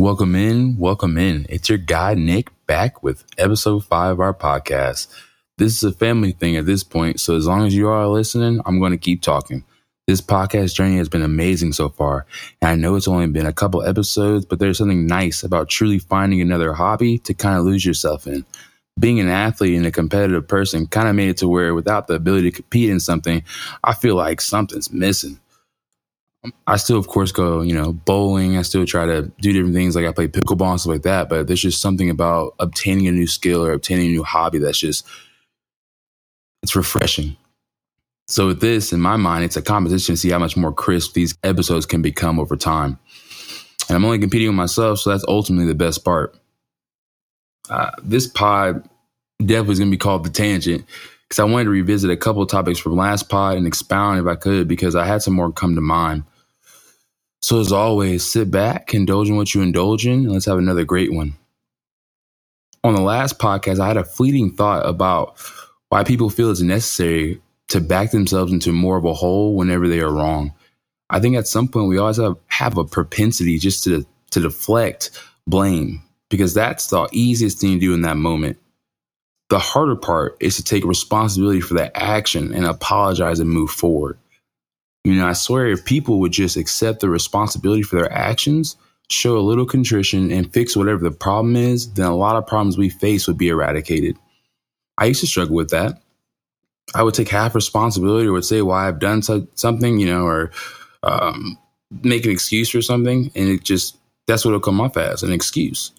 Welcome in, welcome in. It's your guy, Nick, back with episode five of our podcast. This is a family thing at this point, so as long as you are listening, I'm going to keep talking. This podcast journey has been amazing so far, and I know it's only been a couple episodes, but there's something nice about truly finding another hobby to kind of lose yourself in. Being an athlete and a competitive person kind of made it to where without the ability to compete in something, I feel like something's missing. I still, of course, go, you know, bowling. I still try to do different things. Like I play pickleball and stuff like that. But there's just something about obtaining a new skill or obtaining a new hobby that's just, it's refreshing. So with this, in my mind, it's a competition to see how much more crisp these episodes can become over time. And I'm only competing with myself, so that's ultimately the best part. Uh, this pod definitely is going to be called The Tangent because I wanted to revisit a couple of topics from last pod and expound if I could because I had some more come to mind. So as always, sit back, indulge in what you indulge in, and let's have another great one. On the last podcast, I had a fleeting thought about why people feel it's necessary to back themselves into more of a hole whenever they are wrong. I think at some point we always have, have a propensity just to to deflect blame because that's the easiest thing to do in that moment. The harder part is to take responsibility for that action and apologize and move forward. You know, I swear if people would just accept the responsibility for their actions, show a little contrition, and fix whatever the problem is, then a lot of problems we face would be eradicated. I used to struggle with that. I would take half responsibility or would say why I've done so- something, you know, or um, make an excuse for something. And it just, that's what it'll come off as an excuse.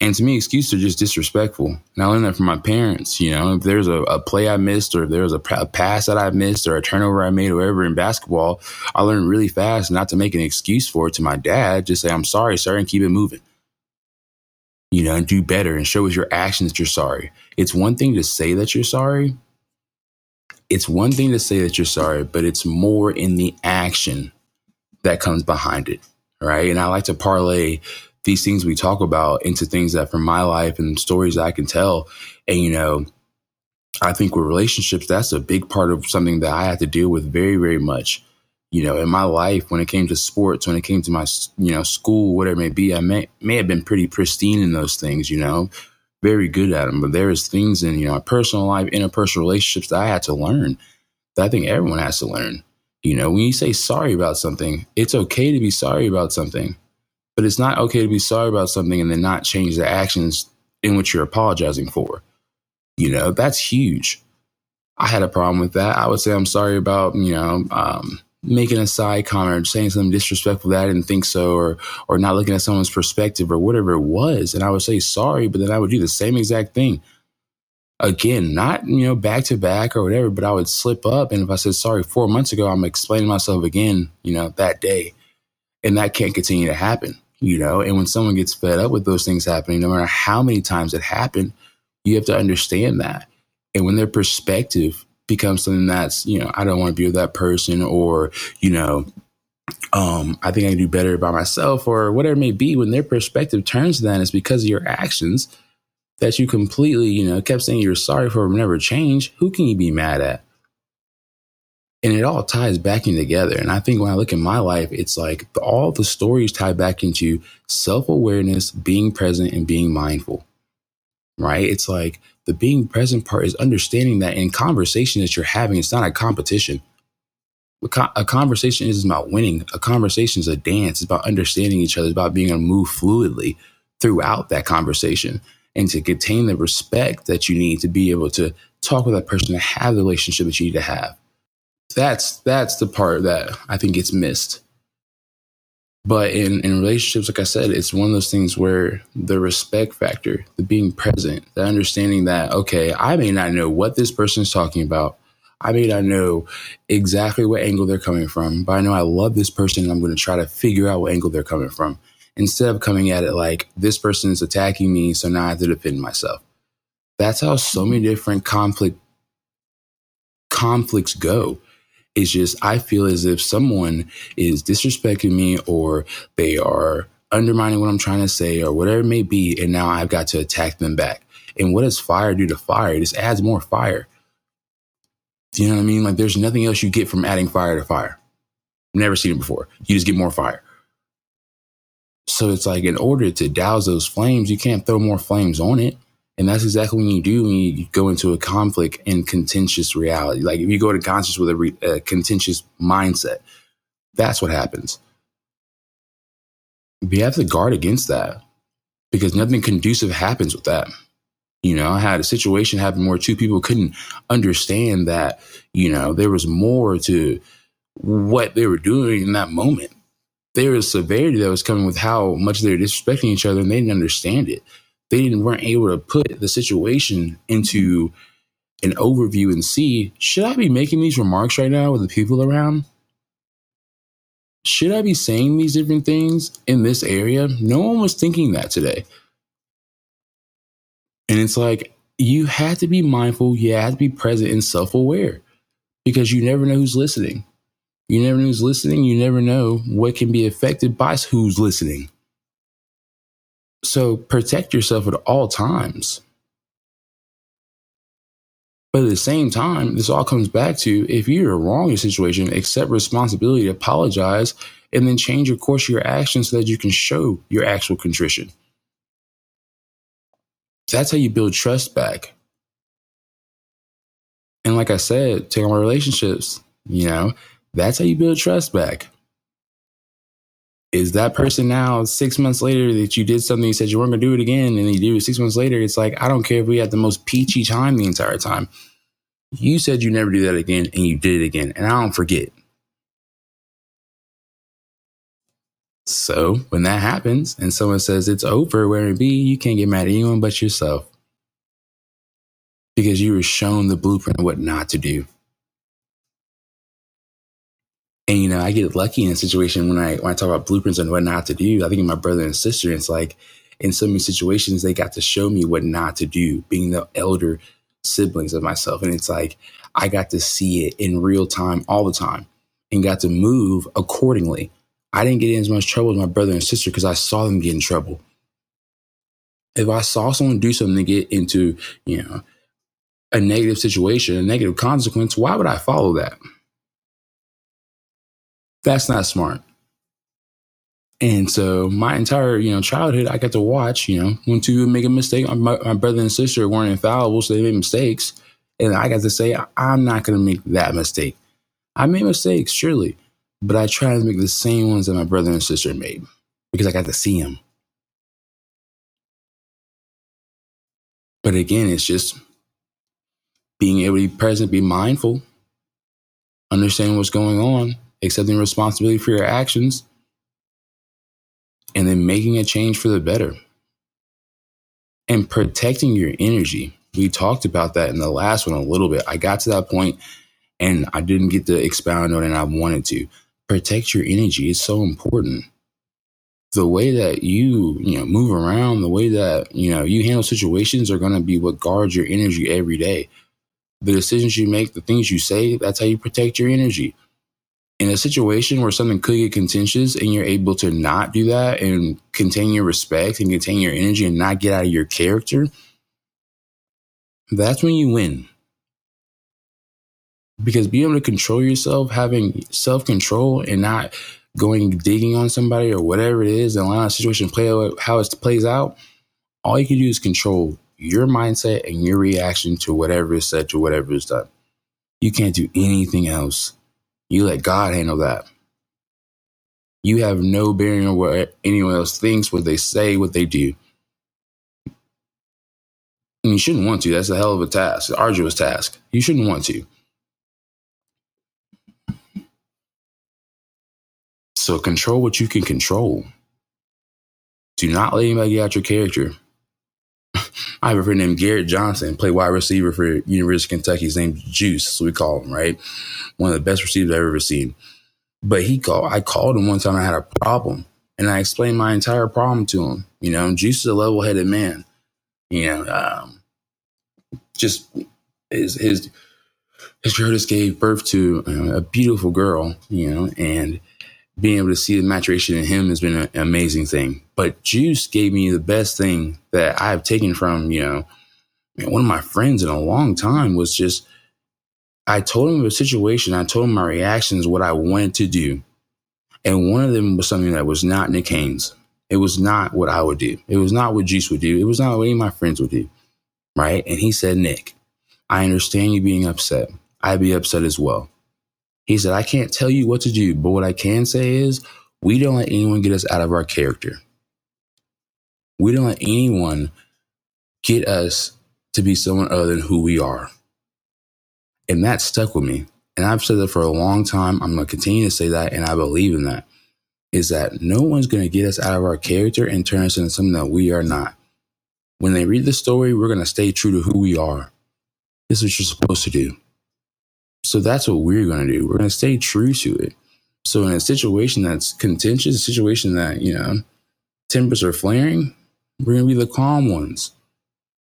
And to me, excuses are just disrespectful. And I learned that from my parents. You know, if there's a, a play I missed, or if there's a, a, pass that I missed, or a turnover I made, or whatever in basketball, I learned really fast not to make an excuse for it to my dad. Just say, I'm sorry, sir, and keep it moving. You know, and do better and show with your actions that you're sorry. It's one thing to say that you're sorry. It's one thing to say that you're sorry, but it's more in the action that comes behind it. Right. And I like to parlay these things we talk about into things that from my life and stories I can tell. And, you know, I think with relationships, that's a big part of something that I had to deal with very, very much. You know, in my life, when it came to sports, when it came to my, you know, school, whatever it may be, I may, may have been pretty pristine in those things, you know, very good at them. But there is things in, you know, personal life, interpersonal relationships that I had to learn that I think everyone has to learn. You know, when you say sorry about something, it's okay to be sorry about something but it's not okay to be sorry about something and then not change the actions in which you're apologizing for. You know, that's huge. I had a problem with that. I would say I'm sorry about, you know, um, making a side comment or saying something disrespectful that I didn't think so, or or not looking at someone's perspective or whatever it was. And I would say sorry, but then I would do the same exact thing. Again, not, you know, back to back or whatever, but I would slip up. And if I said sorry four months ago, I'm explaining myself again, you know, that day. And that can't continue to happen you know and when someone gets fed up with those things happening no matter how many times it happened you have to understand that and when their perspective becomes something that's you know i don't want to be with that person or you know um, I think I can do better by myself or whatever it may be. When their perspective turns to that, it's because of your actions that you completely, you know, kept saying you're sorry for never change. Who can you be mad at? And it all ties back in together. And I think when I look at my life, it's like all the stories tie back into self awareness, being present, and being mindful. Right? It's like the being present part is understanding that in conversation that you're having, it's not a competition. A conversation isn't about winning. A conversation is a dance. It's about understanding each other. It's about being able to move fluidly throughout that conversation and to contain the respect that you need to be able to talk with that person to have the relationship that you need to have that's that's the part that I think gets missed. But in, in relationships, like I said, it's one of those things where the respect factor, the being present, the understanding that, okay, I may not know what this person is talking about. I may not know exactly what angle they're coming from, but I know I love this person and I'm going to try to figure out what angle they're coming from instead of coming at it like this person is attacking me, so now I have to defend myself. That's how so many different conflict conflicts go. It's just, I feel as if someone is disrespecting me or they are undermining what I'm trying to say or whatever it may be. And now I've got to attack them back. And what does fire do to fire? It just adds more fire. You know what I mean? Like there's nothing else you get from adding fire to fire. Never seen it before. You just get more fire. So it's like in order to douse those flames, you can't throw more flames on it. And that's exactly what you do when you go into a conflict in contentious reality. Like if you go to conscious with a, re, a contentious mindset, that's what happens. We have to guard against that because nothing conducive happens with that. You know, I had a situation happen where two people couldn't understand that, you know, there was more to what they were doing in that moment. There was severity that was coming with how much they were disrespecting each other and they didn't understand it they weren't able to put the situation into an overview and see should I be making these remarks right now with the people around? Should I be saying these different things in this area? No one was thinking that today. And it's like you had to be mindful, you had to be present and self aware because you never know who's listening. You never know who's listening. You never know what can be affected by who's listening. So protect yourself at all times. But at the same time, this all comes back to if you're wrong in a situation, accept responsibility, apologize, and then change your course of your actions so that you can show your actual contrition. That's how you build trust back. And like I said, take on relationships, you know, that's how you build trust back is that person now six months later that you did something you said you weren't going to do it again and you do it six months later it's like i don't care if we had the most peachy time the entire time. You said you never do that again and you did it again and i don't forget. So when that happens and someone says it's over where it be you can't get mad at anyone but yourself. Because you were shown the blueprint of what not to do and you know, I get lucky in a situation when I when I talk about blueprints and what not to do. I think of my brother and sister, it's like in so many situations they got to show me what not to do, being the elder siblings of myself. And it's like I got to see it in real time all the time and got to move accordingly. I didn't get in as much trouble as my brother and sister because I saw them get in trouble. If I saw someone do something to get into, you know, a negative situation, a negative consequence, why would I follow that? That's not smart. And so my entire, you know, childhood, I got to watch, you know, when two make a mistake, my, my brother and sister weren't infallible, so they made mistakes. And I got to say, I'm not going to make that mistake. I made mistakes, surely, but I try to make the same ones that my brother and sister made because I got to see them. But again, it's just being able to be present, be mindful, understand what's going on, accepting responsibility for your actions, and then making a change for the better. And protecting your energy. We talked about that in the last one a little bit. I got to that point and I didn't get to expound on it I wanted to. Protect your energy is so important. The way that you, you know, move around, the way that, you know, you handle situations are going to be what guards your energy every day. The decisions you make, the things you say, that's how you protect your energy in a situation where something could get contentious and you're able to not do that and contain your respect and contain your energy and not get out of your character, that's when you win. Because being able to control yourself, having self control and not going digging on somebody or whatever it is and allowing a situation play out how it plays out, all you can do is control your mindset and your reaction to whatever is said to whatever is done. You can't do anything else. You let God handle that. You have no bearing on what anyone else thinks, what they say, what they do. And you shouldn't want to. That's a hell of a task, an arduous task. You shouldn't want to. So control what you can control. Do not let anybody get out your character. I have a friend named Garrett Johnson, play wide receiver for University of Kentucky. His name's Juice, so we call him, right? One of the best receivers I've ever seen. But he called, I called him one time I had a problem and I explained my entire problem to him. You know, Juice is a level headed man. You know, um, just his, his, his Curtis gave birth to a beautiful girl, you know, and being able to see the maturation in him has been an amazing thing. But Juice gave me the best thing that I've taken from, you know, one of my friends in a long time was just, I told him the situation, I told him my reactions, what I wanted to do. And one of them was something that was not Nick Haynes. It was not what I would do. It was not what Juice would do. It was not what any of my friends would do. Right. And he said, Nick, I understand you being upset. I'd be upset as well. He said, I can't tell you what to do, but what I can say is we don't let anyone get us out of our character. We don't let anyone get us to be someone other than who we are. And that stuck with me. And I've said that for a long time. I'm going to continue to say that. And I believe in that is that no one's going to get us out of our character and turn us into something that we are not. When they read the story, we're going to stay true to who we are. This is what you're supposed to do. So that's what we're going to do. We're going to stay true to it. So in a situation that's contentious, a situation that, you know, tempers are flaring, we're going to be the calm ones.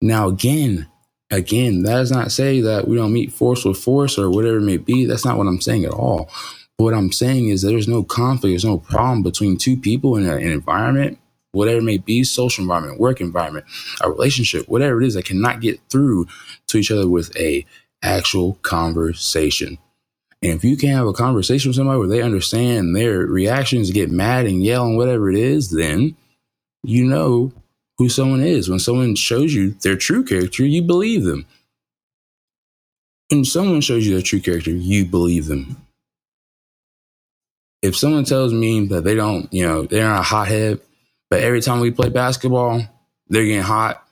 Now, again, again, that does not say that we don't meet force with force or whatever it may be. That's not what I'm saying at all. What I'm saying is there's no conflict, there's no problem between two people in an environment, whatever it may be, social environment, work environment, a relationship, whatever it is that cannot get through to each other with a actual conversation. And if you can't have a conversation with somebody where they understand their reactions, get mad and yell and whatever it is, then you know who someone is. When someone shows you their true character, you believe them. When someone shows you their true character, you believe them if someone tells me that they don't, you know, they're not a hothead, but every time we play basketball, they're getting hot,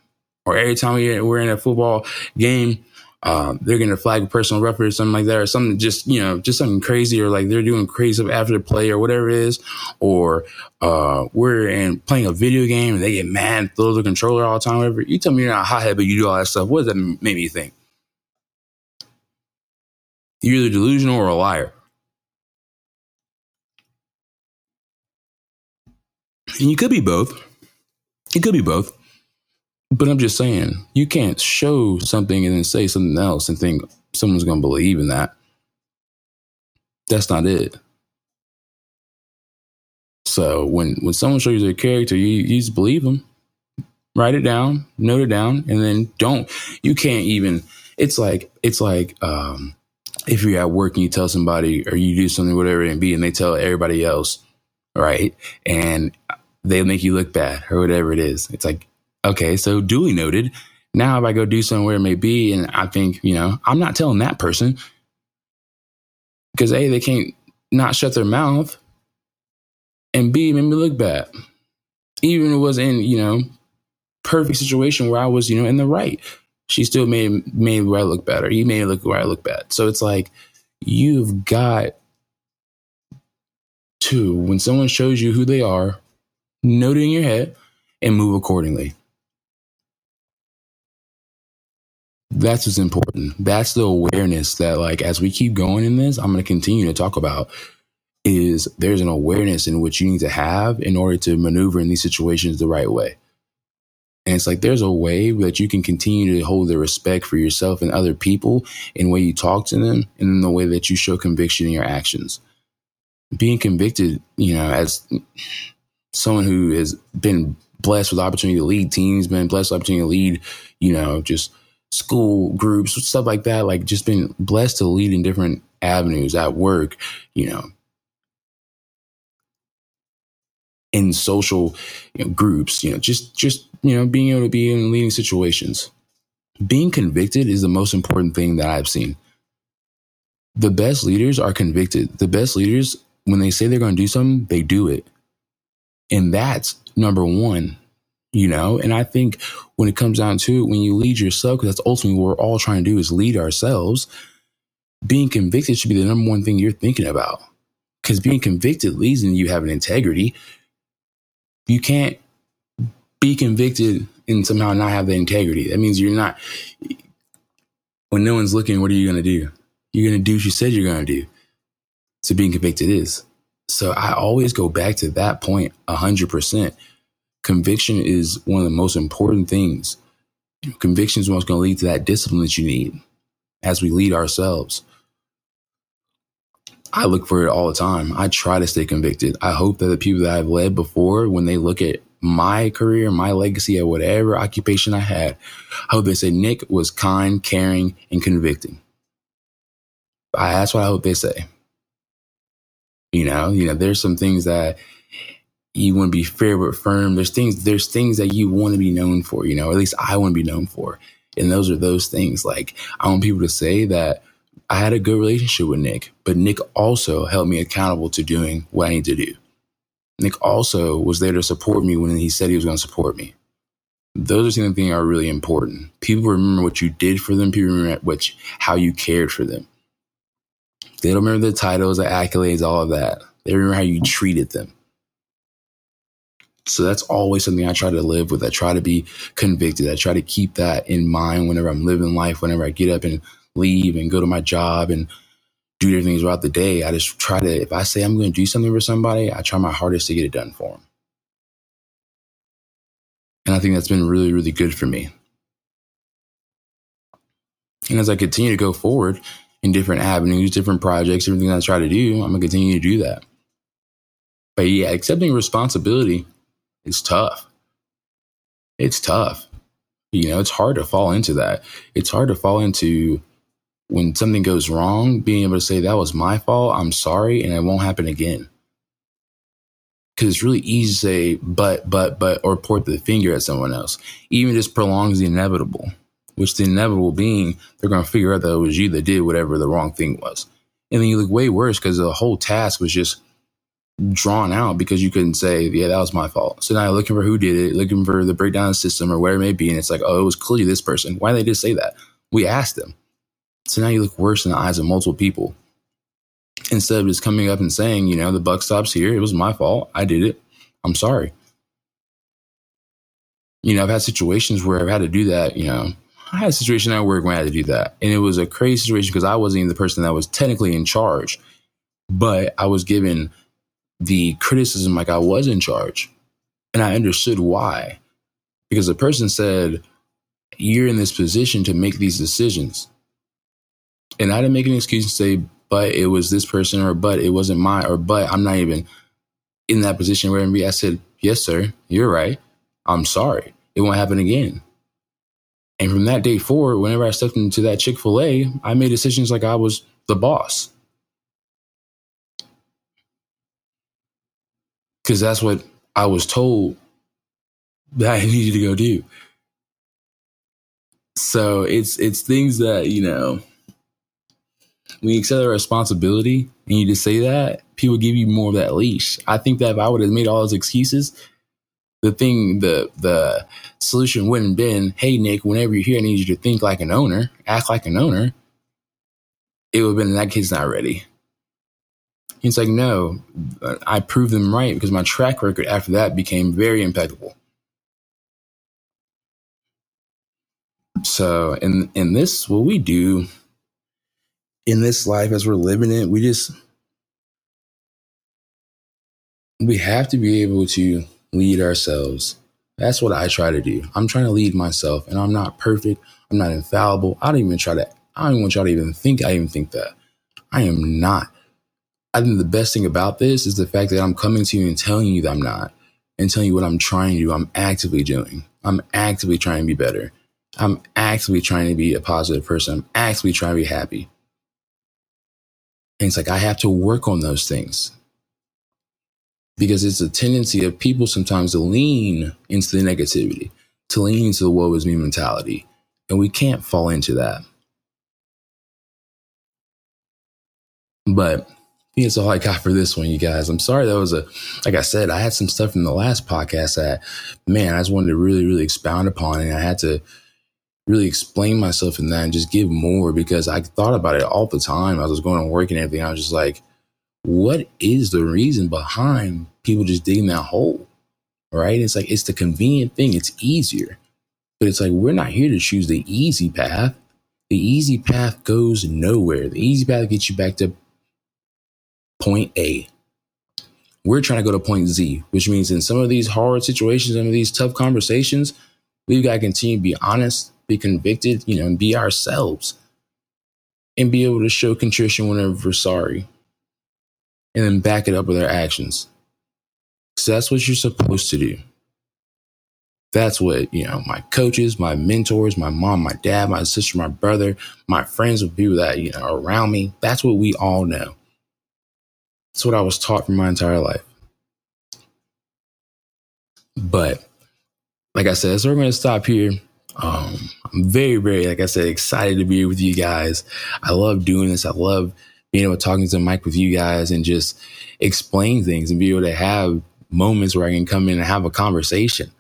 or every time we, we're in a football game, uh, they're going to flag a personal referee or something like that, or something just, you know, just something crazy, or like they're doing crazy after the play or whatever it is, or uh, we're in playing a video game and they get mad, throw the controller all the time, whatever. You tell me you're not a hothead, but you do all that stuff. What does that make me think? You're either delusional or a liar. And you could be both. It could be both. But I'm just saying, you can't show something and then say something else and think someone's going to believe in that. That's not it. So when when someone shows you their character, you, you just believe them. Write it down, note it down, and then don't. You can't even. It's like it's like um, if you're at work and you tell somebody or you do something whatever it be, and they tell everybody else, right? And they'll make you look bad or whatever it is. It's like, okay, so duly noted. Now, if I go do somewhere it may be, and I think, you know, I'm not telling that person because A, they can't not shut their mouth, and B, made me look bad. Even it was in, you know, perfect situation where I was, you know, in the right. She still made made where I look better. he made look where I look bad. So it's like you've got to when someone shows you who they are, note it in your head, and move accordingly. That's what's important. That's the awareness that, like, as we keep going in this, I'm going to continue to talk about is there's an awareness in which you need to have in order to maneuver in these situations the right way. And it's like there's a way that you can continue to hold the respect for yourself and other people in the way you talk to them and in the way that you show conviction in your actions. Being convicted, you know, as someone who has been blessed with the opportunity to lead teams, been blessed with the opportunity to lead, you know, just school groups, stuff like that. Like just been blessed to lead in different avenues at work, you know, in social you know, groups, you know, just just you know, being able to be in leading situations. Being convicted is the most important thing that I've seen. The best leaders are convicted. The best leaders, when they say they're going to do something, they do it. And that's number one, you know? And I think when it comes down to it, when you lead yourself, because that's ultimately what we're all trying to do is lead ourselves, being convicted should be the number one thing you're thinking about. Because being convicted leads in you having integrity. You can't be convicted and somehow not have the integrity. That means you're not, when no one's looking, what are you going to do? You're going to do what you said you're going to do. So being convicted is. So I always go back to that point 100%. Conviction is one of the most important things. Conviction is what's going to lead to that discipline that you need as we lead ourselves. I look for it all the time. I try to stay convicted. I hope that the people that I've led before, when they look at my career, my legacy at whatever occupation I had, I hope they say Nick was kind, caring, and convicting. I, that's what I hope they say. You know, you know, there's some things that you want to be fair but firm. There's things there's things that you want to be known for, you know, or at least I want to be known for. And those are those things. Like I want people to say that I had a good relationship with Nick, but Nick also held me accountable to doing what I need to do. Nick also was there to support me when he said he was going to support me. Those are the things that are really important. People remember what you did for them. People remember what, how you cared for them. They don't remember the titles, the accolades, all of that. They remember how you treated them. So that's always something I try to live with. I try to be convicted. I try to keep that in mind whenever I'm living life, whenever I get up and leave and go to my job and do different things throughout the day. I just try to, if I say I'm going to do something for somebody, I try my hardest to get it done for them. And I think that's been really, really good for me. And as I continue to go forward in different avenues, different projects, everything I try to do, I'm going to continue to do that. But yeah, accepting responsibility is tough. It's tough. You know, it's hard to fall into that. It's hard to fall into when something goes wrong, being able to say, that was my fault, I'm sorry, and it won't happen again. Because it's really easy to say, but, but, but, or point the finger at someone else. Even just prolongs the inevitable, which the inevitable being, they're going to figure out that it was you that did whatever the wrong thing was. And then you look way worse because the whole task was just drawn out because you couldn't say, yeah, that was my fault. So now you're looking for who did it, looking for the breakdown system or where it may be. And it's like, oh, it was clearly this person. Why did they just say that? We asked them. So now you look worse in the eyes of multiple people. Instead of just coming up and saying, you know, the buck stops here. It was my fault. I did it. I'm sorry. You know, I've had situations where I've had to do that. You know, I had a situation at work when I had to do that. And it was a crazy situation because I wasn't even the person that was technically in charge, but I was given the criticism like I was in charge. And I understood why. Because the person said, You're in this position to make these decisions. And I didn't make an excuse to say, but it was this person or but it wasn't mine or but I'm not even in that position where I said, Yes, sir, you're right. I'm sorry. It won't happen again. And from that day forward, whenever I stepped into that Chick fil A, I made decisions like I was the boss. Because that's what I was told that I needed to go do. So it's it's things that, you know, when you accept a responsibility and you just say that, people give you more of that leash. I think that if I would have made all those excuses, the thing, the the solution wouldn't have been, hey Nick, whenever you're here, I need you to think like an owner, act like an owner. It would have been that kid's not ready. He's like, no, I proved them right because my track record after that became very impeccable. So in in this, what we do in this life as we're living it, we just we have to be able to lead ourselves. That's what I try to do. I'm trying to lead myself, and I'm not perfect. I'm not infallible. I don't even try to. I don't even want y'all to even think I even think that. I am not. I think the best thing about this is the fact that I'm coming to you and telling you that I'm not, and telling you what I'm trying to do. I'm actively doing. I'm actively trying to be better. I'm actively trying to be a positive person. I'm actively trying to be happy. And it's like, I have to work on those things because it's a tendency of people sometimes to lean into the negativity, to lean into the woe is me mentality. And we can't fall into that. But That's all I got for this one, you guys. I'm sorry that was a, like I said, I had some stuff in the last podcast that, man, I just wanted to really, really expound upon. And I had to really explain myself in that and just give more because I thought about it all the time. I was going to work and everything. I was just like, what is the reason behind people just digging that hole? Right? It's like, it's the convenient thing. It's easier. But it's like, we're not here to choose the easy path. The easy path goes nowhere. The easy path gets you back to point A. We're trying to go to point Z, which means in some of these hard situations, some of these tough conversations, we've got to continue to be honest, be convicted, you know, and be ourselves and be able to show contrition whenever we're sorry and then back it up with our actions. So that's what you're supposed to do. That's what, you know, my coaches, my mentors, my mom, my dad, my sister, my brother, my friends, with people that, you know, around me. That's what we all know. It's what I was taught for my entire life. But like I said, so we're going to stop here. Um, I'm very, very, like I said, excited to be here with you guys. I love doing this. I love being able to talking to the mic with you guys and just explain things and be able to have moments where I can come in and have a conversation.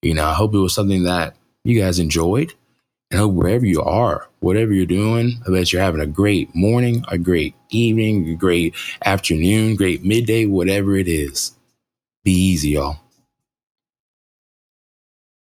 You know, I hope it was something that you guys enjoyed. And wherever you are, whatever you're doing, I bet you're having a great morning, a great evening, a great afternoon, great midday, whatever it is. Be easy, y'all.